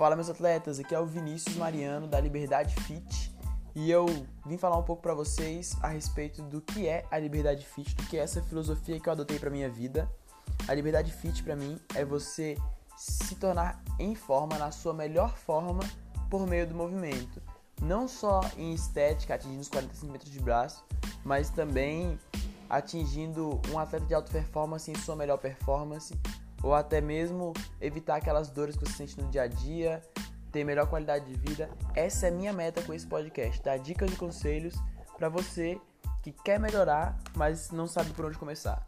Fala meus atletas, aqui é o Vinícius Mariano da Liberdade Fit e eu vim falar um pouco para vocês a respeito do que é a Liberdade Fit, do que é essa filosofia que eu adotei para minha vida. A Liberdade Fit para mim é você se tornar em forma, na sua melhor forma, por meio do movimento. Não só em estética, atingindo os 40 centímetros de braço, mas também atingindo um atleta de alta performance em sua melhor performance, ou até mesmo evitar aquelas dores que você sente no dia a dia, ter melhor qualidade de vida. Essa é minha meta com esse podcast, dar dicas e conselhos para você que quer melhorar, mas não sabe por onde começar.